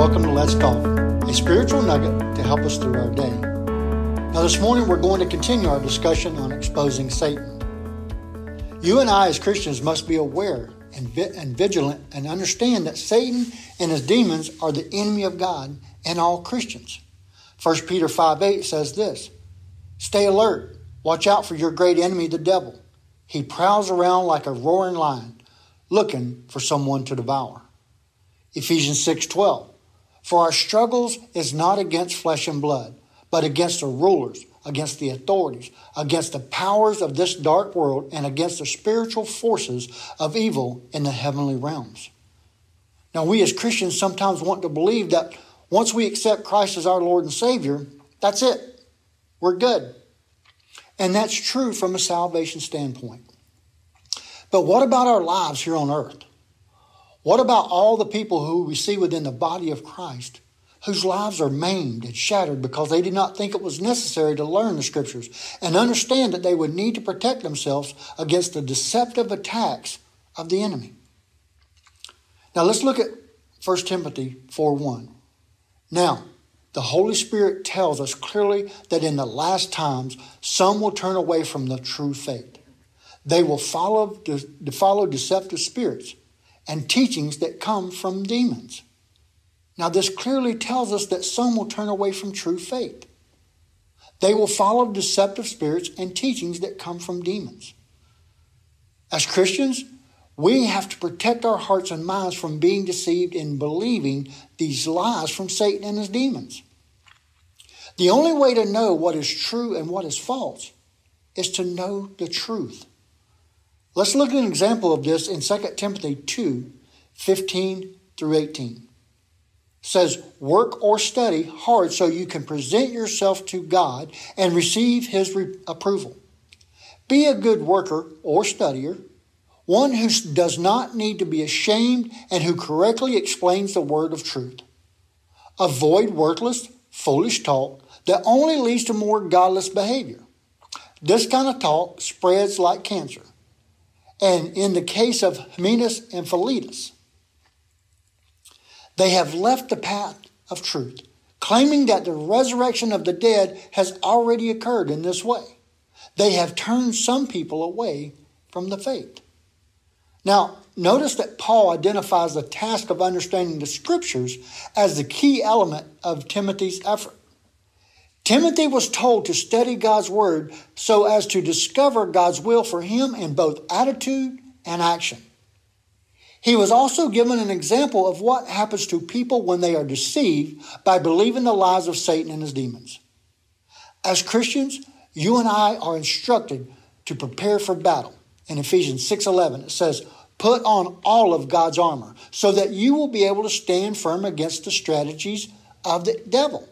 us Golf, a spiritual nugget to help us through our day. Now, this morning we're going to continue our discussion on exposing Satan. You and I, as Christians, must be aware and, vi- and vigilant and understand that Satan and his demons are the enemy of God and all Christians. 1 Peter 5 8 says this Stay alert, watch out for your great enemy, the devil. He prowls around like a roaring lion, looking for someone to devour. Ephesians 6 12 For our struggles is not against flesh and blood, but against the rulers against the authorities, against the powers of this dark world, and against the spiritual forces of evil in the heavenly realms. Now, we as Christians sometimes want to believe that once we accept Christ as our Lord and Savior, that's it. We're good. And that's true from a salvation standpoint. But what about our lives here on earth? What about all the people who we see within the body of Christ whose lives are maimed and shattered because they did not think it was necessary to learn the scriptures and understand that they would need to protect themselves against the deceptive attacks of the enemy. Now let's look at 1 Timothy 4 1. Now, the Holy Spirit tells us clearly that in the last times, some will turn away from the true faith. They will follow, follow deceptive spirits and teachings that come from demons. Now, this clearly tells us that some will turn away from true faith. They will follow deceptive spirits and teachings that come from demons. As Christians, we have to protect our hearts and minds from being deceived in believing these lies from Satan and his demons. The only way to know what is true and what is false is to know the truth. Let's look at an example of this in 2 Timothy 2 15 through 18 It says work or study hard so you can present yourself to God and receive his re- approval. Be a good worker or studier, one who does not need to be ashamed and who correctly explains the word of truth. Avoid worthless, foolish talk that only leads to more godless behavior. This kind of talk spreads like cancer. And in the case of Hymenaeus and Philetus, they have left the path of truth, claiming that the resurrection of the dead has already occurred in this way. They have turned some people away from the faith. Now, notice that Paul identifies the task of understanding the scriptures as the key element of Timothy's effort. Timothy was told to study God's word so as to discover God's will for him in both attitude and action. He was also given an example of what happens to people when they are deceived by believing the lies of Satan and his demons. As Christians, you and I are instructed to prepare for battle. In Ephesians 6:11 it says, "Put on all of God's armor so that you will be able to stand firm against the strategies of the devil."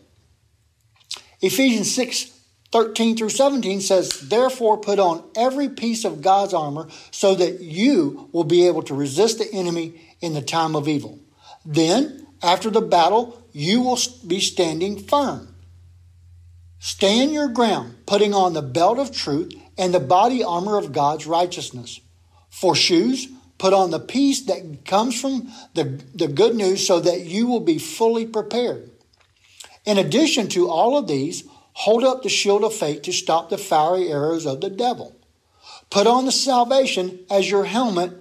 Ephesians 6 13 through 17 says, Therefore, put on every piece of God's armor so that you will be able to resist the enemy in the time of evil. Then, after the battle, you will be standing firm. Stand your ground, putting on the belt of truth and the body armor of God's righteousness. For shoes, put on the peace that comes from the, the good news so that you will be fully prepared. In addition to all of these, Hold up the shield of faith to stop the fiery arrows of the devil. Put on the salvation as your helmet,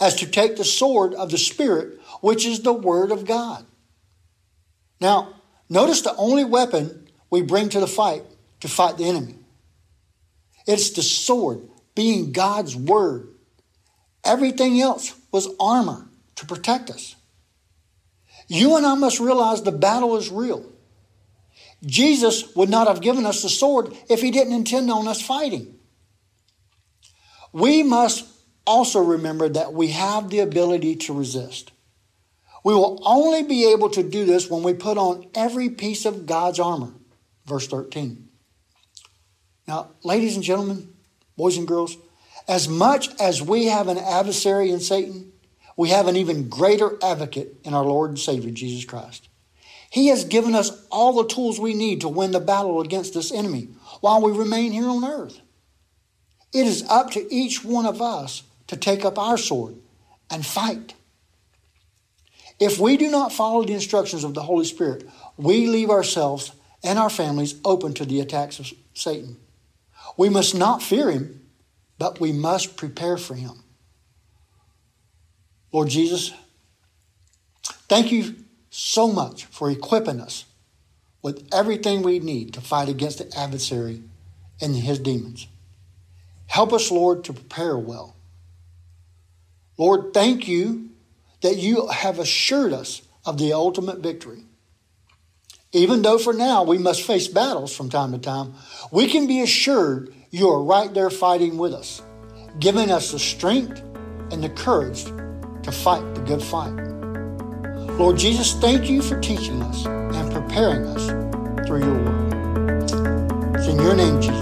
as to take the sword of the Spirit, which is the Word of God. Now, notice the only weapon we bring to the fight to fight the enemy. It's the sword, being God's Word. Everything else was armor to protect us. You and I must realize the battle is real. Jesus would not have given us the sword if he didn't intend on us fighting. We must also remember that we have the ability to resist. We will only be able to do this when we put on every piece of God's armor. Verse 13. Now, ladies and gentlemen, boys and girls, as much as we have an adversary in Satan, we have an even greater advocate in our Lord and Savior, Jesus Christ. He has given us all the tools we need to win the battle against this enemy while we remain here on earth. It is up to each one of us to take up our sword and fight. If we do not follow the instructions of the Holy Spirit, we leave ourselves and our families open to the attacks of Satan. We must not fear him, but we must prepare for him. Lord Jesus, thank you so much for equipping us with everything we need to fight against the adversary and his demons. Help us, Lord, to prepare well. Lord, thank you that you have assured us of the ultimate victory. Even though for now we must face battles from time to time, we can be assured you are right there fighting with us, giving us the strength and the courage to fight the good fight. Lord Jesus, thank you for teaching us and preparing us through your word. It's in your name, Jesus.